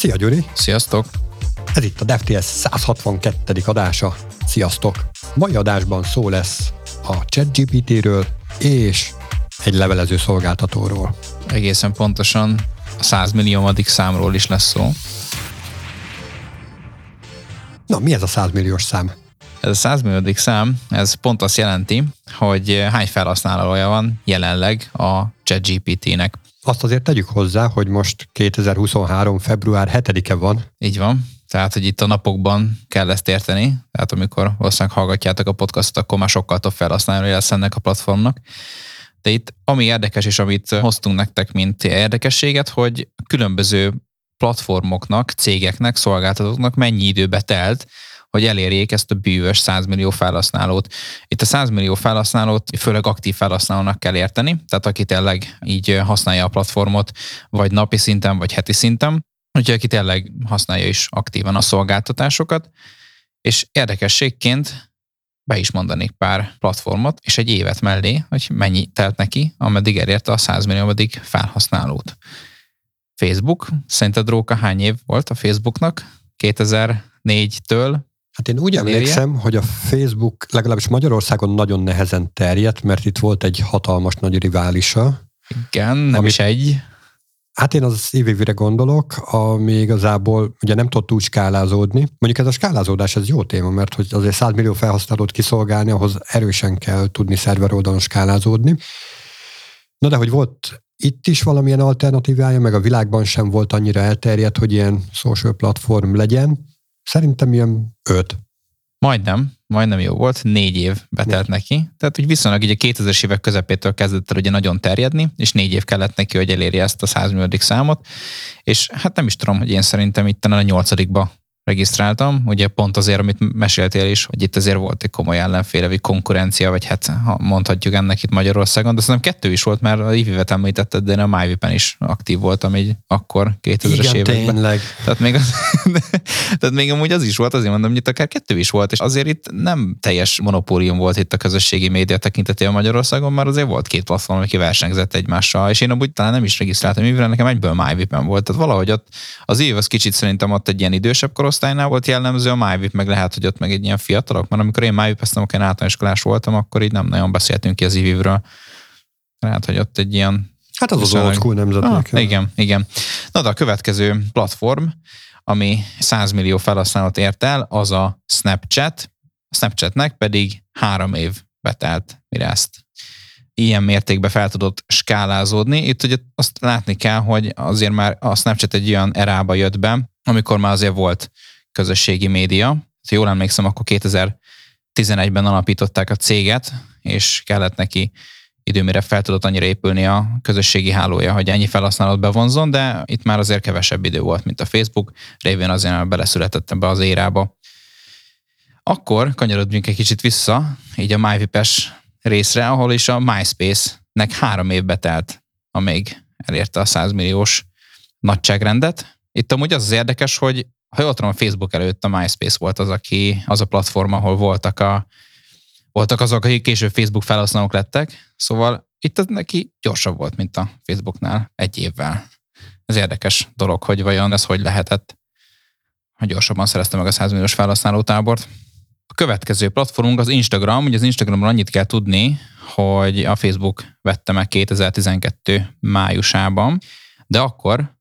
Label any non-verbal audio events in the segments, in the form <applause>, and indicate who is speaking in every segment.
Speaker 1: Szia Gyuri!
Speaker 2: Sziasztok!
Speaker 1: Ez itt a DevTS 162. adása. Sziasztok! Mai adásban szó lesz a ChatGPT-ről és egy levelező szolgáltatóról.
Speaker 2: Egészen pontosan a 100 milliómadik számról is lesz szó.
Speaker 1: Na, mi ez a 100 milliós szám?
Speaker 2: Ez a 100 milliódik szám, ez pont azt jelenti, hogy hány felhasználója van jelenleg a ChatGPT-nek.
Speaker 1: Azt azért tegyük hozzá, hogy most 2023. február 7-e van.
Speaker 2: Így van. Tehát, hogy itt a napokban kell ezt érteni. Tehát, amikor valószínűleg hallgatjátok a podcastot, akkor már sokkal több felhasználója lesz ennek a platformnak. De itt ami érdekes, és amit hoztunk nektek, mint érdekességet, hogy különböző platformoknak, cégeknek, szolgáltatóknak mennyi időbe telt, hogy elérjék ezt a bűvös 100 millió felhasználót. Itt a 100 millió felhasználót főleg aktív felhasználónak kell érteni, tehát aki tényleg így használja a platformot, vagy napi szinten, vagy heti szinten, úgyhogy aki tényleg használja is aktívan a szolgáltatásokat, és érdekességként be is mondanék pár platformot, és egy évet mellé, hogy mennyi telt neki, ameddig elérte a 100 milliómadik felhasználót. Facebook, szerinted Róka hány év volt a Facebooknak? 2004-től
Speaker 1: Hát én úgy elérje. emlékszem, hogy a Facebook legalábbis Magyarországon nagyon nehezen terjedt, mert itt volt egy hatalmas nagy riválisa.
Speaker 2: Igen, nem amit, is egy.
Speaker 1: Hát én az évére gondolok, ami igazából ugye nem tudott úgy skálázódni. Mondjuk ez a skálázódás, ez jó téma, mert hogy azért 100 millió felhasználót kiszolgálni, ahhoz erősen kell tudni szerver oldalon skálázódni. Na de hogy volt itt is valamilyen alternatívája, meg a világban sem volt annyira elterjedt, hogy ilyen social platform legyen. Szerintem ilyen öt.
Speaker 2: Majdnem, majdnem jó volt, négy év betelt négy. neki. Tehát, hogy viszonylag így a 2000-es évek közepétől kezdett el ugye nagyon terjedni, és négy év kellett neki, hogy elérje ezt a 100 milliódik számot. És hát nem is tudom, hogy én szerintem itt a nyolcadikba regisztráltam, ugye pont azért, amit meséltél is, hogy itt azért volt egy komoly ellenféle, vagy konkurencia, vagy hát ha mondhatjuk ennek itt Magyarországon, de szerintem kettő is volt, mert a Ivivet említetted, de én a MyVipen is aktív voltam így akkor 2000-es években.
Speaker 1: tényleg.
Speaker 2: Tehát még, az, <laughs> tehát még amúgy az is volt, azért mondom, hogy itt akár kettő is volt, és azért itt nem teljes monopólium volt itt a közösségi média tekintetében Magyarországon, mert azért volt két platform, aki versenyzett egymással, és én amúgy talán nem is regisztráltam Ivivel, nekem egyből MyVipen volt. Tehát valahogy ott az év az kicsit szerintem ott egy ilyen idősebb korosztály, korosztálynál volt jellemző, a MyVip meg lehet, hogy ott meg egy ilyen fiatalok, mert amikor én MyVip-eztem, akkor én általános iskolás voltam, akkor így nem nagyon beszéltünk ki az ivivről. Lehet, hogy ott egy ilyen...
Speaker 1: Hát az az old school nemzetnek.
Speaker 2: Ah, igen, igen. Na de a következő platform, ami 100 millió felhasználót ért el, az a Snapchat. A Snapchatnek pedig három év betelt, mire ezt ilyen mértékben fel tudott skálázódni. Itt ugye azt látni kell, hogy azért már a Snapchat egy olyan erába jött be, amikor már azért volt közösségi média. Ha jól emlékszem, akkor 2011-ben alapították a céget, és kellett neki időmére fel tudott annyira épülni a közösségi hálója, hogy ennyi felhasználót bevonzon, de itt már azért kevesebb idő volt, mint a Facebook, révén azért beleszületett ebbe az érába. Akkor kanyarodjunk egy kicsit vissza, így a MyVip-es részre, ahol is a MySpace-nek három évbe telt, amíg elérte a 100 milliós nagyságrendet. Itt amúgy az az érdekes, hogy ha jól tudom, a Facebook előtt a MySpace volt az, aki, az a platform, ahol voltak, a, voltak azok, akik később Facebook felhasználók lettek, szóval itt az neki gyorsabb volt, mint a Facebooknál egy évvel. Ez érdekes dolog, hogy vajon ez hogy lehetett, hogy gyorsabban szerezte meg a 100 milliós felhasználótábort. A következő platformunk az Instagram, ugye az Instagramról annyit kell tudni, hogy a Facebook vette meg 2012 májusában, de akkor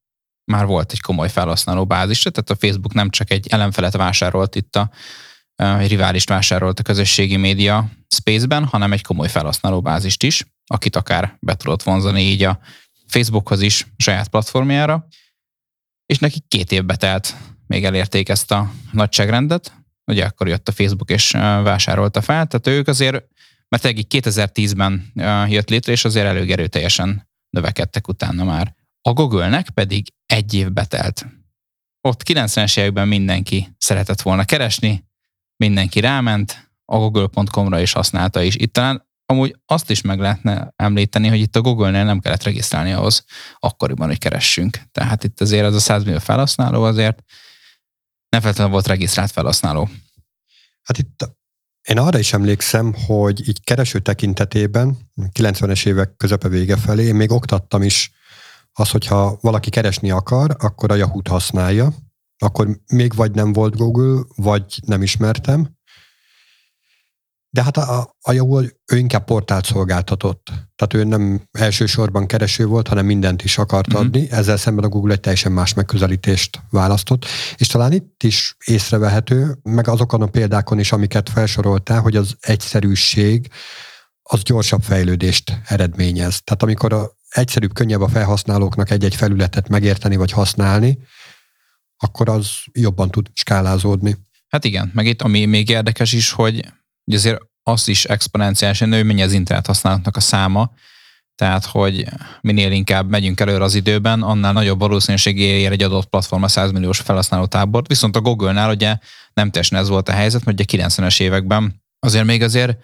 Speaker 2: már volt egy komoly felhasználó bázis, tehát a Facebook nem csak egy ellenfelet vásárolt itt a egy riválist vásárolt a közösségi média space-ben, hanem egy komoly felhasználó bázist is, akit akár be tudott vonzani így a Facebookhoz is saját platformjára, és neki két évbe telt, még elérték ezt a nagyságrendet, ugye akkor jött a Facebook és vásárolta fel, tehát ők azért, mert egy 2010-ben jött létre, és azért elég erőteljesen növekedtek utána már. A Google-nek pedig egy év betelt. Ott 90-es években mindenki szeretett volna keresni, mindenki ráment, a google.com-ra is használta is. Itt talán amúgy azt is meg lehetne említeni, hogy itt a Google-nél nem kellett regisztrálni ahhoz akkoriban, hogy keressünk. Tehát itt azért az a 100 millió felhasználó azért nem feltétlenül volt regisztrált felhasználó.
Speaker 1: Hát itt én arra is emlékszem, hogy így kereső tekintetében, 90-es évek közepe vége felé, én még oktattam is az, hogyha valaki keresni akar, akkor a Yahoo-t használja, akkor még vagy nem volt Google, vagy nem ismertem, de hát a, a Yahoo ő inkább portált szolgáltatott. Tehát ő nem elsősorban kereső volt, hanem mindent is akart mm-hmm. adni. Ezzel szemben a Google egy teljesen más megközelítést választott. És talán itt is észrevehető, meg azokon a példákon is, amiket felsoroltál, hogy az egyszerűség az gyorsabb fejlődést eredményez. Tehát amikor a egyszerűbb, könnyebb a felhasználóknak egy-egy felületet megérteni vagy használni, akkor az jobban tud skálázódni.
Speaker 2: Hát igen, meg itt ami még érdekes is, hogy hogy azért az is exponenciálisan nő, mennyi az internet használatnak a száma, tehát, hogy minél inkább megyünk előre az időben, annál nagyobb valószínűség ér egy adott platform a 100 milliós felhasználó tábort. Viszont a Google-nál ugye nem teljesen ez volt a helyzet, mert ugye 90-es években azért még azért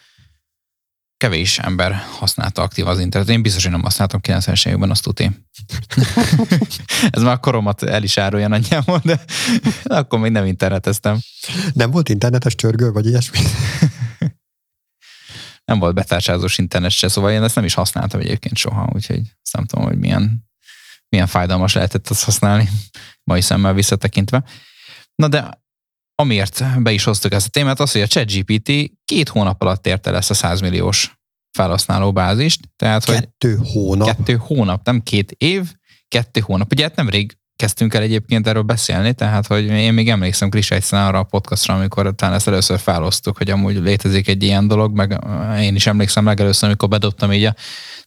Speaker 2: kevés ember használta aktív az internetet. Én biztos, hogy nem használtam 90-es években, azt tudni. <laughs> Ez már koromat el is árulja nagyjából, de <laughs> akkor még nem interneteztem.
Speaker 1: Nem volt internetes csörgő, vagy ilyesmi?
Speaker 2: Nem volt betárcsázós internet se, szóval én ezt nem is használtam egyébként soha, úgyhogy azt nem tudom, hogy milyen, milyen fájdalmas lehetett azt használni, <laughs> mai szemmel visszatekintve. Na de amiért be is hoztuk ezt a témát, az, hogy a ChatGPT két hónap alatt érte lesz a 100 milliós felhasználó bázist. Tehát,
Speaker 1: kettő hogy hónap?
Speaker 2: Kettő hónap, nem két év, kettő hónap. Ugye hát nemrég kezdtünk el egyébként erről beszélni, tehát hogy én még emlékszem Kris egyszer arra a podcastra, amikor talán ezt először felosztuk, hogy amúgy létezik egy ilyen dolog, meg én is emlékszem legelőször, amikor bedobtam így a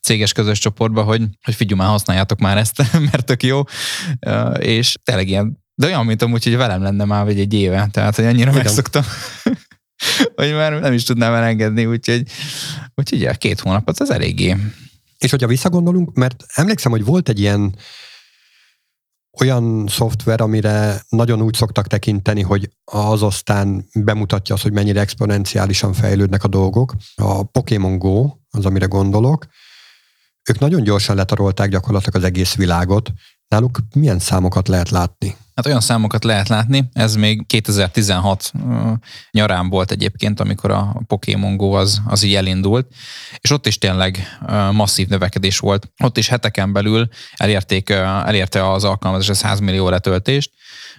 Speaker 2: céges közös csoportba, hogy, hogy figyelj már, használjátok már ezt, <laughs> mert tök jó, és tényleg ilyen, de olyan, mint amúgy, hogy velem lenne már vagy egy éve, tehát hogy annyira Igen. megszoktam, <laughs> hogy már nem is tudnám elengedni, úgyhogy, úgyhogy két hónapot az eléggé.
Speaker 1: És hogyha visszagondolunk, mert emlékszem, hogy volt egy ilyen olyan szoftver, amire nagyon úgy szoktak tekinteni, hogy az aztán bemutatja azt, hogy mennyire exponenciálisan fejlődnek a dolgok. A Pokémon Go, az amire gondolok, ők nagyon gyorsan letarolták gyakorlatilag az egész világot. Náluk milyen számokat lehet látni?
Speaker 2: Hát olyan számokat lehet látni, ez még 2016 nyarán volt egyébként, amikor a Pokémon Go az, az így elindult, és ott is tényleg masszív növekedés volt. Ott is heteken belül elérték, elérte az alkalmazás a 100 millió letöltést,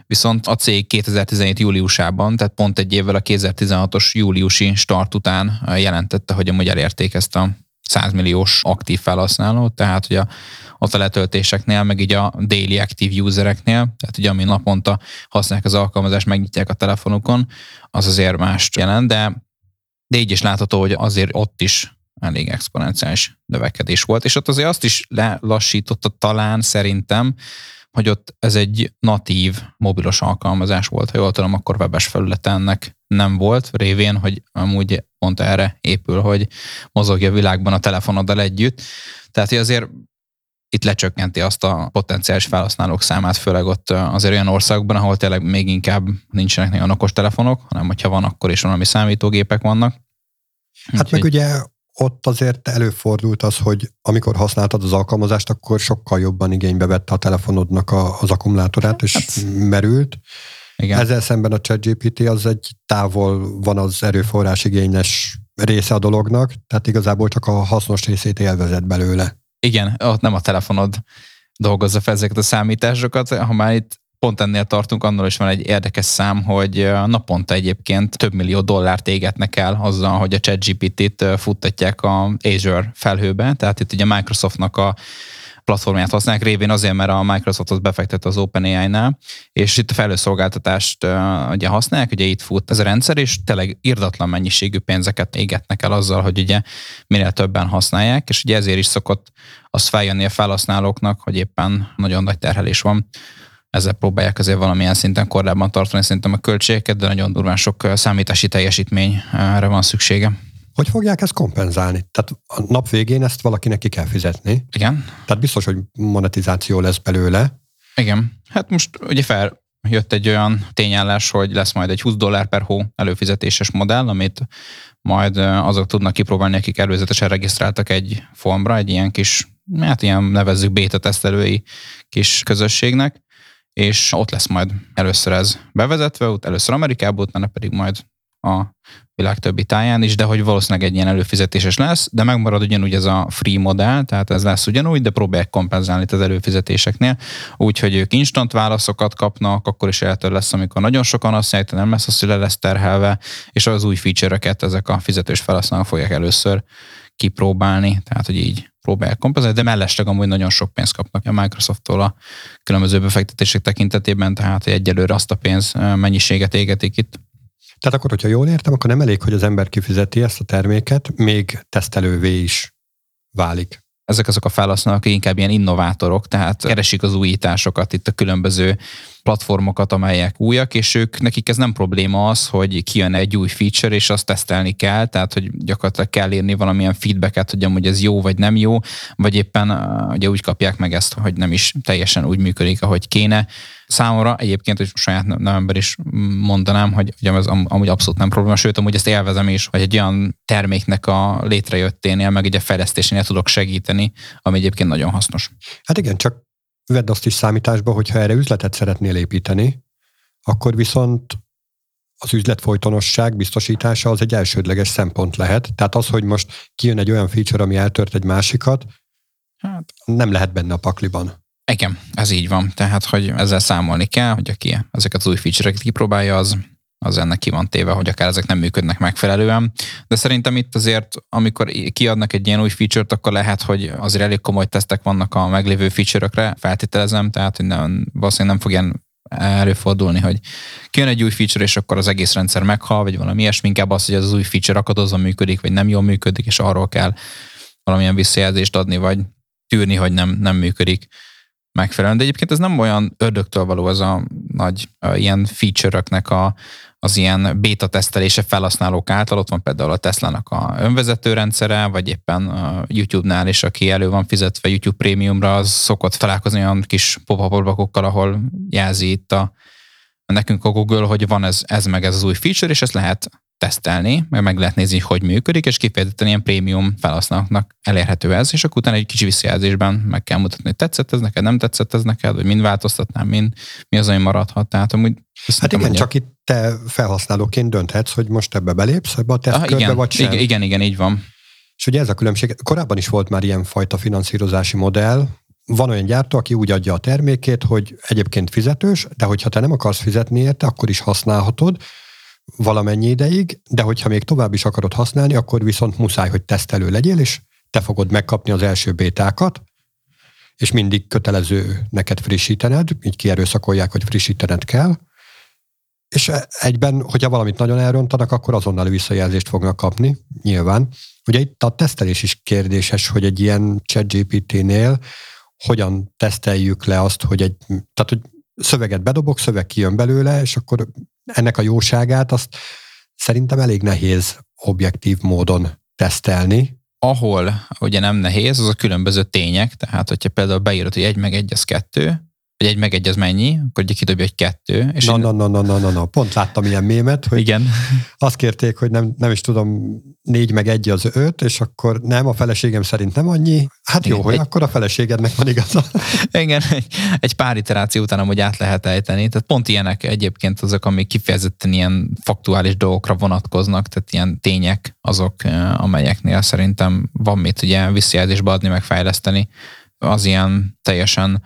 Speaker 2: viszont a cég 2017 júliusában, tehát pont egy évvel a 2016-os júliusi start után jelentette, hogy amúgy elérték ezt a 100 milliós aktív felhasználót, tehát hogy a, ott a letöltéseknél, meg így a daily active usereknél, tehát ugye ami naponta használják az alkalmazást, megnyitják a telefonukon, az azért mást jelent, de, de így is látható, hogy azért ott is elég exponenciális növekedés volt, és ott azért azt is lelassította talán szerintem, hogy ott ez egy natív mobilos alkalmazás volt, ha jól tudom, akkor webes felületennek nem volt, révén, hogy amúgy pont erre épül, hogy mozogja a világban a telefonoddal együtt. Tehát, hogy azért itt lecsökkenti azt a potenciális felhasználók számát, főleg ott azért olyan országban, ahol tényleg még inkább nincsenek nagyon okos telefonok, hanem hogyha van, akkor is valami számítógépek vannak.
Speaker 1: Hát Úgyhogy... meg ugye ott azért előfordult az, hogy amikor használtad az alkalmazást, akkor sokkal jobban igénybe vette a telefonodnak a, az akkumulátorát, és hát, merült. Igen. Ezzel szemben a ChatGPT az egy távol van az erőforrás igényes része a dolognak, tehát igazából csak a hasznos részét élvezett belőle.
Speaker 2: Igen, ott nem a telefonod dolgozza fel ezeket a számításokat, ha már itt pont ennél tartunk, annól is van egy érdekes szám, hogy naponta egyébként több millió dollárt égetnek el azzal, hogy a ChatGPT-t futtatják a Azure felhőbe, tehát itt ugye Microsoftnak a platformját használják, révén azért, mert a Microsoft az befektet az OpenAI-nál, és itt a felhőszolgáltatást uh, ugye használják, ugye itt fut ez a rendszer, és tényleg irdatlan mennyiségű pénzeket égetnek el azzal, hogy ugye minél többen használják, és ugye ezért is szokott az feljönni a felhasználóknak, hogy éppen nagyon nagy terhelés van ezzel próbálják azért valamilyen szinten korábban tartani szerintem a költségeket, de nagyon durván sok számítási teljesítményre van szüksége.
Speaker 1: Hogy fogják ezt kompenzálni? Tehát a nap végén ezt valakinek ki kell fizetni.
Speaker 2: Igen.
Speaker 1: Tehát biztos, hogy monetizáció lesz belőle.
Speaker 2: Igen. Hát most ugye fel jött egy olyan tényállás, hogy lesz majd egy 20 dollár per hó előfizetéses modell, amit majd azok tudnak kipróbálni, akik előzetesen regisztráltak egy formra, egy ilyen kis, hát ilyen nevezzük beta tesztelői kis közösségnek, és ott lesz majd először ez bevezetve, először Amerikából, utána pedig majd a világ többi táján is, de hogy valószínűleg egy ilyen előfizetéses lesz, de megmarad ugyanúgy ez a free modell, tehát ez lesz ugyanúgy, de próbálják kompenzálni az előfizetéseknél, úgyhogy ők instant válaszokat kapnak, akkor is eltől lesz, amikor nagyon sokan azt mondják, nem lesz az, hogy le lesz terhelve, és az új feature-öket ezek a fizetős felhasználók fogják először kipróbálni, tehát hogy így próbálják kompenzálni, de mellesleg amúgy nagyon sok pénzt kapnak a Microsofttól a különböző befektetések tekintetében, tehát egyelőre azt a pénz mennyiséget égetik itt.
Speaker 1: Tehát akkor, hogyha jól értem, akkor nem elég, hogy az ember kifizeti ezt a terméket, még tesztelővé is válik
Speaker 2: ezek azok a felhasználók inkább ilyen innovátorok, tehát keresik az újításokat, itt a különböző platformokat, amelyek újak, és ők, nekik ez nem probléma az, hogy kijön egy új feature, és azt tesztelni kell, tehát hogy gyakorlatilag kell írni valamilyen feedbacket, hogy amúgy ez jó vagy nem jó, vagy éppen ugye úgy kapják meg ezt, hogy nem is teljesen úgy működik, ahogy kéne. Számomra egyébként, hogy saját nemember is mondanám, hogy ugye ez amúgy abszolút nem probléma, sőt, amúgy ezt élvezem is, hogy egy olyan terméknek a létrejötténél, meg egy a fejlesztésénél tudok segíteni, ami egyébként nagyon hasznos.
Speaker 1: Hát igen, csak vedd azt is számításba, hogyha erre üzletet szeretnél építeni, akkor viszont az üzlet folytonosság biztosítása az egy elsődleges szempont lehet. Tehát az, hogy most kijön egy olyan feature, ami eltört egy másikat, hát nem lehet benne a pakliban.
Speaker 2: Igen, ez így van. Tehát, hogy ezzel számolni kell, hogy aki ezeket az új feature-eket kipróbálja, az az ennek ki van téve, hogy akár ezek nem működnek megfelelően. De szerintem itt azért, amikor kiadnak egy ilyen új feature-t, akkor lehet, hogy azért elég komoly tesztek vannak a meglévő feature-ökre, feltételezem, tehát hogy nem, valószínűleg nem fog ilyen előfordulni, hogy kijön egy új feature, és akkor az egész rendszer meghal, vagy valami ilyesmi, inkább az, hogy az új feature akadozva működik, vagy nem jól működik, és arról kell valamilyen visszajelzést adni, vagy tűrni, hogy nem, nem működik megfelelően. De egyébként ez nem olyan ördögtől való az a nagy a ilyen feature-öknek a, az ilyen beta tesztelése felhasználók által, ott van például a Tesla-nak a önvezető rendszere, vagy éppen a YouTube-nál is, aki elő van fizetve YouTube Premiumra, az szokott találkozni olyan kis pop ahol jelzi itt a nekünk a Google, hogy van ez, ez meg ez az új feature, és ezt lehet tesztelni, meg meg lehet nézni, hogy működik, és kifejezetten ilyen prémium felhasználóknak elérhető ez, és akkor utána egy kicsi visszajelzésben meg kell mutatni, hogy tetszett ez neked, nem tetszett ez neked, vagy mind változtatnám, mind, mi az, ami maradhat. Tehát amúgy
Speaker 1: Hát igen, csak itt te felhasználóként dönthetsz, hogy most ebbe belépsz, ebbe a tesztkörbe,
Speaker 2: igen,
Speaker 1: vagy sem.
Speaker 2: Igen, igen, igen, így van.
Speaker 1: És ugye ez a különbség, korábban is volt már ilyen fajta finanszírozási modell, van olyan gyártó, aki úgy adja a termékét, hogy egyébként fizetős, de hogyha te nem akarsz fizetni érte, akkor is használhatod, valamennyi ideig, de hogyha még tovább is akarod használni, akkor viszont muszáj, hogy tesztelő legyél, és te fogod megkapni az első bétákat, és mindig kötelező neked frissítened, így kierőszakolják, hogy frissítened kell, és egyben, hogyha valamit nagyon elrontanak, akkor azonnal visszajelzést fognak kapni, nyilván. Ugye itt a tesztelés is kérdéses, hogy egy ilyen ChatGPT-nél hogyan teszteljük le azt, hogy egy, tehát hogy szöveget bedobok, szöveg kijön belőle, és akkor ennek a jóságát azt szerintem elég nehéz objektív módon tesztelni.
Speaker 2: Ahol ugye nem nehéz, az a különböző tények, tehát hogyha például beírod, hogy egy meg egy az kettő, hogy egy meg egy az mennyi, akkor ugye kidobja egy kettő.
Speaker 1: És na, én... na, na, na, na, na, na, pont láttam ilyen mémet, hogy
Speaker 2: Igen.
Speaker 1: azt kérték, hogy nem, nem is tudom, négy meg egy az öt, és akkor nem, a feleségem szerint nem annyi. Hát jó, Igen, hogy egy... akkor a feleségednek van igaza. <laughs>
Speaker 2: Igen, egy, egy pár iteráció után amúgy át lehet ejteni. Tehát pont ilyenek egyébként azok, amik kifejezetten ilyen faktuális dolgokra vonatkoznak, tehát ilyen tények azok, amelyeknél szerintem van mit ugye visszajelzésbe adni, meg fejleszteni. Az ilyen teljesen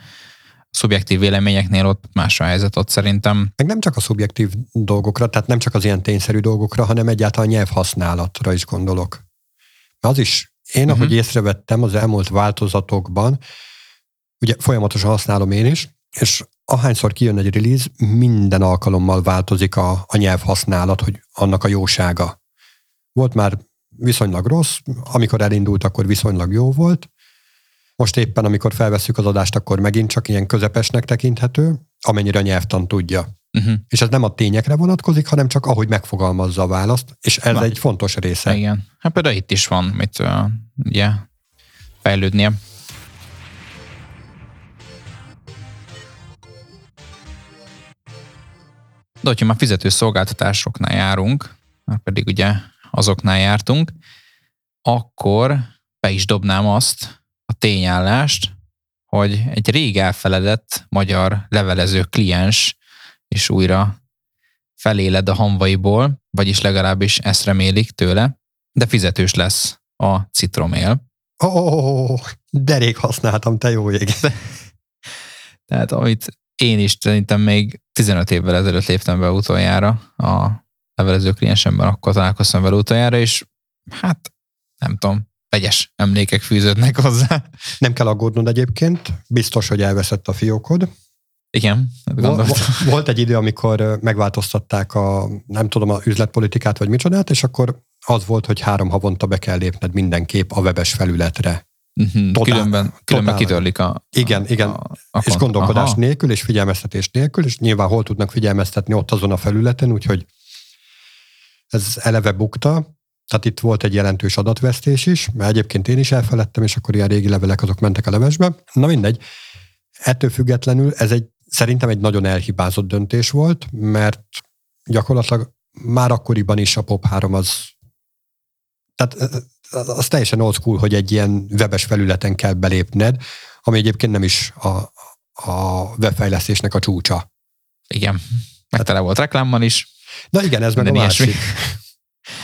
Speaker 2: szubjektív véleményeknél ott más a helyzet ott szerintem.
Speaker 1: Meg nem csak a szubjektív dolgokra, tehát nem csak az ilyen tényszerű dolgokra, hanem egyáltalán nyelvhasználatra is gondolok. Az is, én uh-huh. ahogy észrevettem az elmúlt változatokban, ugye folyamatosan használom én is, és ahányszor kijön egy release, minden alkalommal változik a, a nyelvhasználat, hogy annak a jósága. Volt már viszonylag rossz, amikor elindult, akkor viszonylag jó volt, most éppen, amikor felveszük az adást, akkor megint csak ilyen közepesnek tekinthető, amennyire a nyelvtan tudja. Uh-huh. És ez nem a tényekre vonatkozik, hanem csak ahogy megfogalmazza a választ, és ez Na. egy fontos része.
Speaker 2: Igen. Hát például itt is van mit uh, ugye, fejlődnie. De hogyha már fizető szolgáltatásoknál járunk, már pedig ugye azoknál jártunk, akkor be is dobnám azt, tényállást, hogy egy rég elfeledett magyar levelező kliens is újra feléled a hamvaiból, vagyis legalábbis ezt remélik tőle, de fizetős lesz a citromél.
Speaker 1: Ó, oh, oh, derék használtam, te jó ég.
Speaker 2: Tehát amit én is szerintem még 15 évvel ezelőtt léptem be utoljára a levelező kliensemben, akkor találkoztam vele utoljára, és hát nem tudom, vegyes emlékek fűződnek hozzá.
Speaker 1: Nem kell aggódnod egyébként, biztos, hogy elveszett a fiókod.
Speaker 2: Igen,
Speaker 1: volt, volt egy idő, amikor megváltoztatták a, nem tudom, a üzletpolitikát, vagy micsodát, és akkor az volt, hogy három havonta be kell lépned mindenképp a webes felületre.
Speaker 2: Uh-huh. Totál, különben, különben kitörlik a...
Speaker 1: Igen, igen. A, a és gondolkodás Aha. nélkül, és figyelmeztetés nélkül, és nyilván hol tudnak figyelmeztetni ott azon a felületen, úgyhogy ez eleve bukta, tehát itt volt egy jelentős adatvesztés is, mert egyébként én is elfeledtem, és akkor ilyen régi levelek azok mentek a levesbe. Na mindegy. Ettől függetlenül ez egy szerintem egy nagyon elhibázott döntés volt, mert gyakorlatilag már akkoriban is a Pop 3 az tehát az teljesen old school, hogy egy ilyen webes felületen kell belépned, ami egyébként nem is a, a webfejlesztésnek a csúcsa.
Speaker 2: Igen, meg tele volt reklámmal is.
Speaker 1: Na igen, ez meg a másik.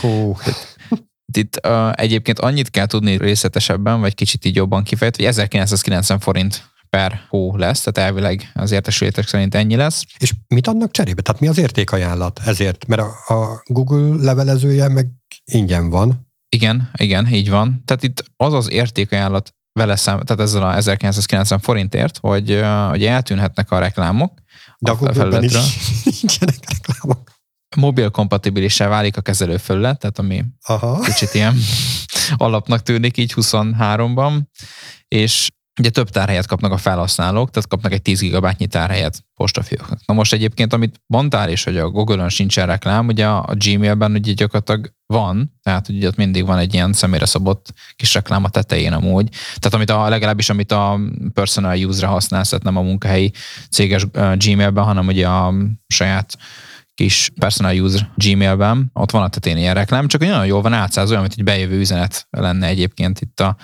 Speaker 1: Hú. <laughs>
Speaker 2: Itt uh, egyébként annyit kell tudni részletesebben, vagy kicsit így jobban kifejtve, hogy 1990 forint per hó lesz, tehát elvileg az értesülétek szerint ennyi lesz.
Speaker 1: És mit adnak cserébe? Tehát mi az értékajánlat ezért? Mert a, a Google levelezője meg ingyen van.
Speaker 2: Igen, igen, így van. Tehát itt az az értékajánlat vele szám, tehát ezzel a 1990 forintért, hogy, hogy eltűnhetnek a reklámok.
Speaker 1: De a, a Google-ben is nincsenek <laughs> reklámok.
Speaker 2: Mobil kompatibilissá válik a kezelőfelület, tehát ami Aha. kicsit ilyen <laughs> alapnak tűnik így 23-ban, és ugye több tárhelyet kapnak a felhasználók, tehát kapnak egy 10 gigabájtnyi tárhelyet postafióknak. Na most egyébként, amit mondtál is, hogy a Google-on sincsen reklám, ugye a Gmail-ben ugye gyakorlatilag van, tehát ugye ott mindig van egy ilyen személyre szabott kis reklám a tetején amúgy. Tehát amit a, legalábbis amit a personal use-re használsz, tehát nem a munkahelyi céges Gmailben, hanem ugye a saját kis personal user Gmailben, ott van a tetején ilyen reklám, csak olyan jól van átszáz, olyan, mint egy bejövő üzenet lenne egyébként itt a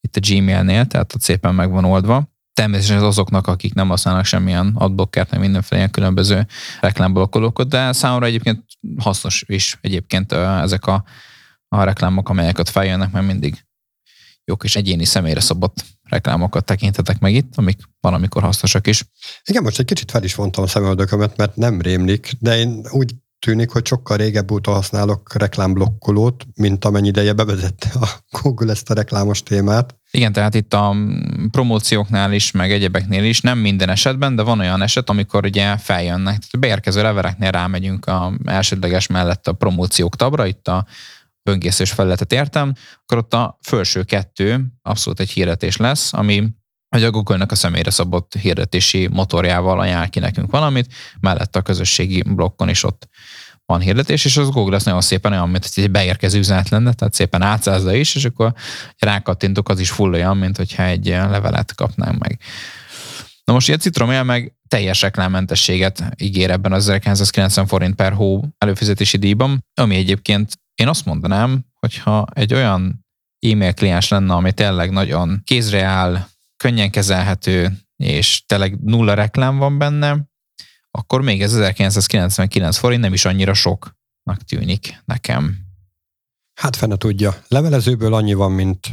Speaker 2: itt a Gmailnél, tehát ott szépen meg van oldva. Természetesen azoknak, akik nem használnak semmilyen adblockert, meg mindenféle ilyen különböző reklámblokkolókat, de számomra egyébként hasznos is egyébként ezek a, a reklámok, amelyek ott feljönnek, mert mindig jók és egyéni személyre szabott reklámokat tekintetek meg itt, amik valamikor hasznosak is.
Speaker 1: Igen, most egy kicsit fel is vontam a szemöldökömet, mert nem rémlik, de én úgy tűnik, hogy sokkal régebb óta használok reklámblokkolót, mint amennyi ideje bevezette a Google ezt a reklámos témát.
Speaker 2: Igen, tehát itt a promócióknál is, meg egyebeknél is, nem minden esetben, de van olyan eset, amikor ugye feljönnek. Tehát beérkező levereknél rámegyünk a elsődleges mellett a promóciók tabra, itt a böngészős felületet értem, akkor ott a felső kettő abszolút egy hirdetés lesz, ami hogy a Google-nak a személyre szabott hirdetési motorjával ajánl ki nekünk valamit, mellett a közösségi blokkon is ott van hirdetés, és az Google lesz nagyon szépen olyan, mint hogy egy beérkező üzenet lenne, tehát szépen átszázza is, és akkor rákattintok, az is full olyan, mint hogyha egy levelet kapnánk meg. Na most ilyen Citromél meg teljes reklámmentességet ígér ebben az 1990 forint per hó előfizetési díjban, ami egyébként én azt mondanám, hogyha egy olyan e-mail kliens lenne, ami tényleg nagyon kézre áll, könnyen kezelhető, és tényleg nulla reklám van benne, akkor még ez 1999 forint nem is annyira soknak tűnik nekem.
Speaker 1: Hát fene tudja. Levelezőből annyi van, mint,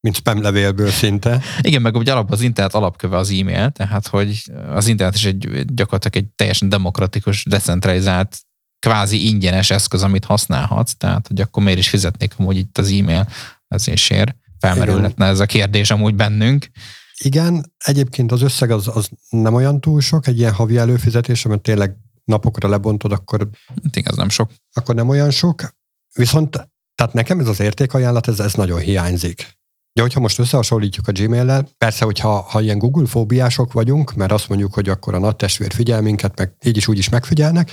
Speaker 1: mint spam levélből szinte.
Speaker 2: Igen, meg ugye alap az internet alapköve az e-mail, tehát hogy az internet is egy gyakorlatilag egy teljesen demokratikus, decentralizált, kvázi ingyenes eszköz, amit használhatsz, tehát hogy akkor miért is fizetnék amúgy itt az e-mail vezésért. Felmerülhetne ez a kérdés amúgy bennünk.
Speaker 1: Igen, egyébként az összeg az, az nem olyan túl sok, egy ilyen havi előfizetés, amit tényleg napokra lebontod, akkor...
Speaker 2: Igen, ez nem sok.
Speaker 1: Akkor nem olyan sok. Viszont, tehát nekem ez az értékajánlat, ez, ez nagyon hiányzik. Ja, hogyha most összehasonlítjuk a Gmail-lel, persze, hogyha ha ilyen Google fóbiások vagyunk, mert azt mondjuk, hogy akkor a nagy testvér figyel minket, meg így is úgy is megfigyelnek,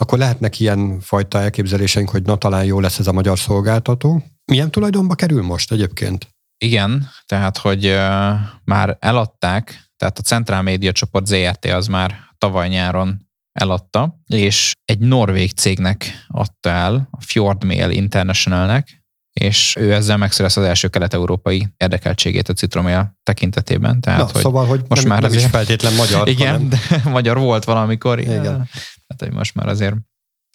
Speaker 1: akkor lehetnek ilyen fajta elképzeléseink, hogy na talán jó lesz ez a magyar szolgáltató. Milyen tulajdonba kerül most egyébként?
Speaker 2: Igen, tehát, hogy uh, már eladták, tehát a Centrál Média csoport ZRT az már tavaly nyáron eladta, és egy norvég cégnek adta el, a Fjordmail Internationalnek, és ő ezzel megszerez az első kelet-európai érdekeltségét a Citromail tekintetében. Tehát,
Speaker 1: Na, hogy szóval, hogy most nem, már nem azért, is feltétlen magyar. <laughs>
Speaker 2: Igen, hanem... de magyar volt valamikor. Igen. Tehát, hogy most már azért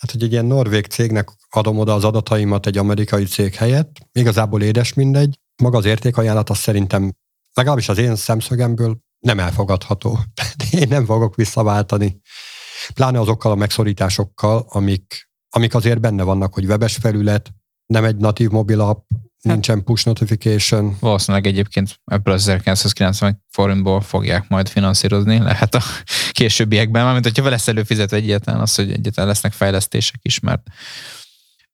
Speaker 1: Hát, hogy egy ilyen norvég cégnek adom oda az adataimat egy amerikai cég helyett, igazából édes mindegy. Maga az értékajánlat az szerintem legalábbis az én szemszögemből nem elfogadható. <laughs> Én nem fogok visszaváltani. Pláne azokkal a megszorításokkal, amik, amik azért benne vannak, hogy webes felület, nem egy natív mobil app, nincsen push notification.
Speaker 2: Valószínűleg egyébként ebből az 1990 forintból fogják majd finanszírozni, lehet a <laughs> későbbiekben, mármint hogyha lesz előfizetve egyetlen az, hogy egyetlen lesznek fejlesztések is, mert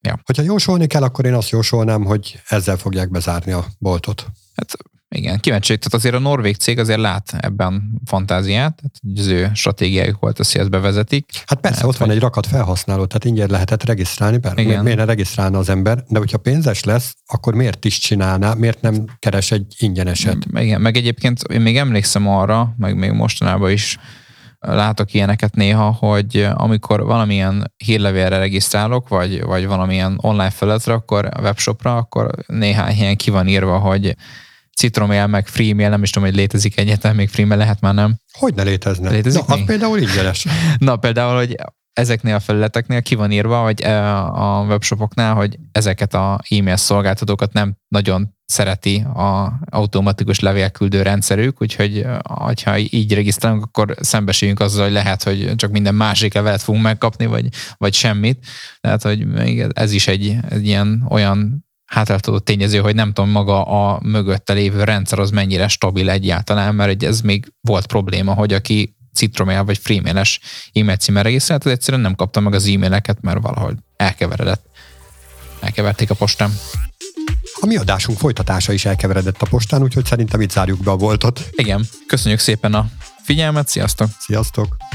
Speaker 1: ja. Hogyha jósolni kell, akkor én azt jósolnám, hogy ezzel fogják bezárni a boltot.
Speaker 2: Hát igen, kíváncsi, tehát azért a norvég cég azért lát ebben fantáziát, tehát az ő stratégiájuk volt, hogy ezt bevezetik.
Speaker 1: Hát persze, hát, ott van egy rakat felhasználó, tehát ingyen lehetett regisztrálni, persze, miért ne regisztrálna az ember, de hogyha pénzes lesz, akkor miért is csinálná, miért nem keres egy ingyeneset?
Speaker 2: Mm, igen, meg egyébként én még emlékszem arra, meg még mostanában is látok ilyeneket néha, hogy amikor valamilyen hírlevélre regisztrálok, vagy, vagy valamilyen online felületre, akkor a webshopra, akkor néhány helyen ki van írva, hogy Citromail, meg Freemail, nem is tudom, hogy létezik egyetem, még Freemail lehet már nem.
Speaker 1: Hogy ne létezne?
Speaker 2: Létezik
Speaker 1: Na, az például ingyenes. <laughs>
Speaker 2: Na, például, hogy ezeknél a felületeknél ki van írva, hogy a webshopoknál, hogy ezeket a e-mail szolgáltatókat nem nagyon szereti a automatikus levélküldő rendszerük, úgyhogy ha így regisztrálunk, akkor szembesüljünk azzal, hogy lehet, hogy csak minden másik levelet fogunk megkapni, vagy, vagy semmit. Tehát, hogy ez is egy, egy ilyen olyan hátráltató tényező, hogy nem tudom maga a mögötte lévő rendszer az mennyire stabil egyáltalán, mert ez még volt probléma, hogy aki Citromail vagy Freemail-es e-mail címmel regisztrált, az egyszerűen nem kapta meg az e-maileket, mert valahogy elkeveredett. Elkeverték a postán.
Speaker 1: A mi adásunk folytatása is elkeveredett a postán, úgyhogy szerintem itt zárjuk be a voltot.
Speaker 2: Igen, köszönjük szépen a figyelmet, sziasztok!
Speaker 1: Sziasztok!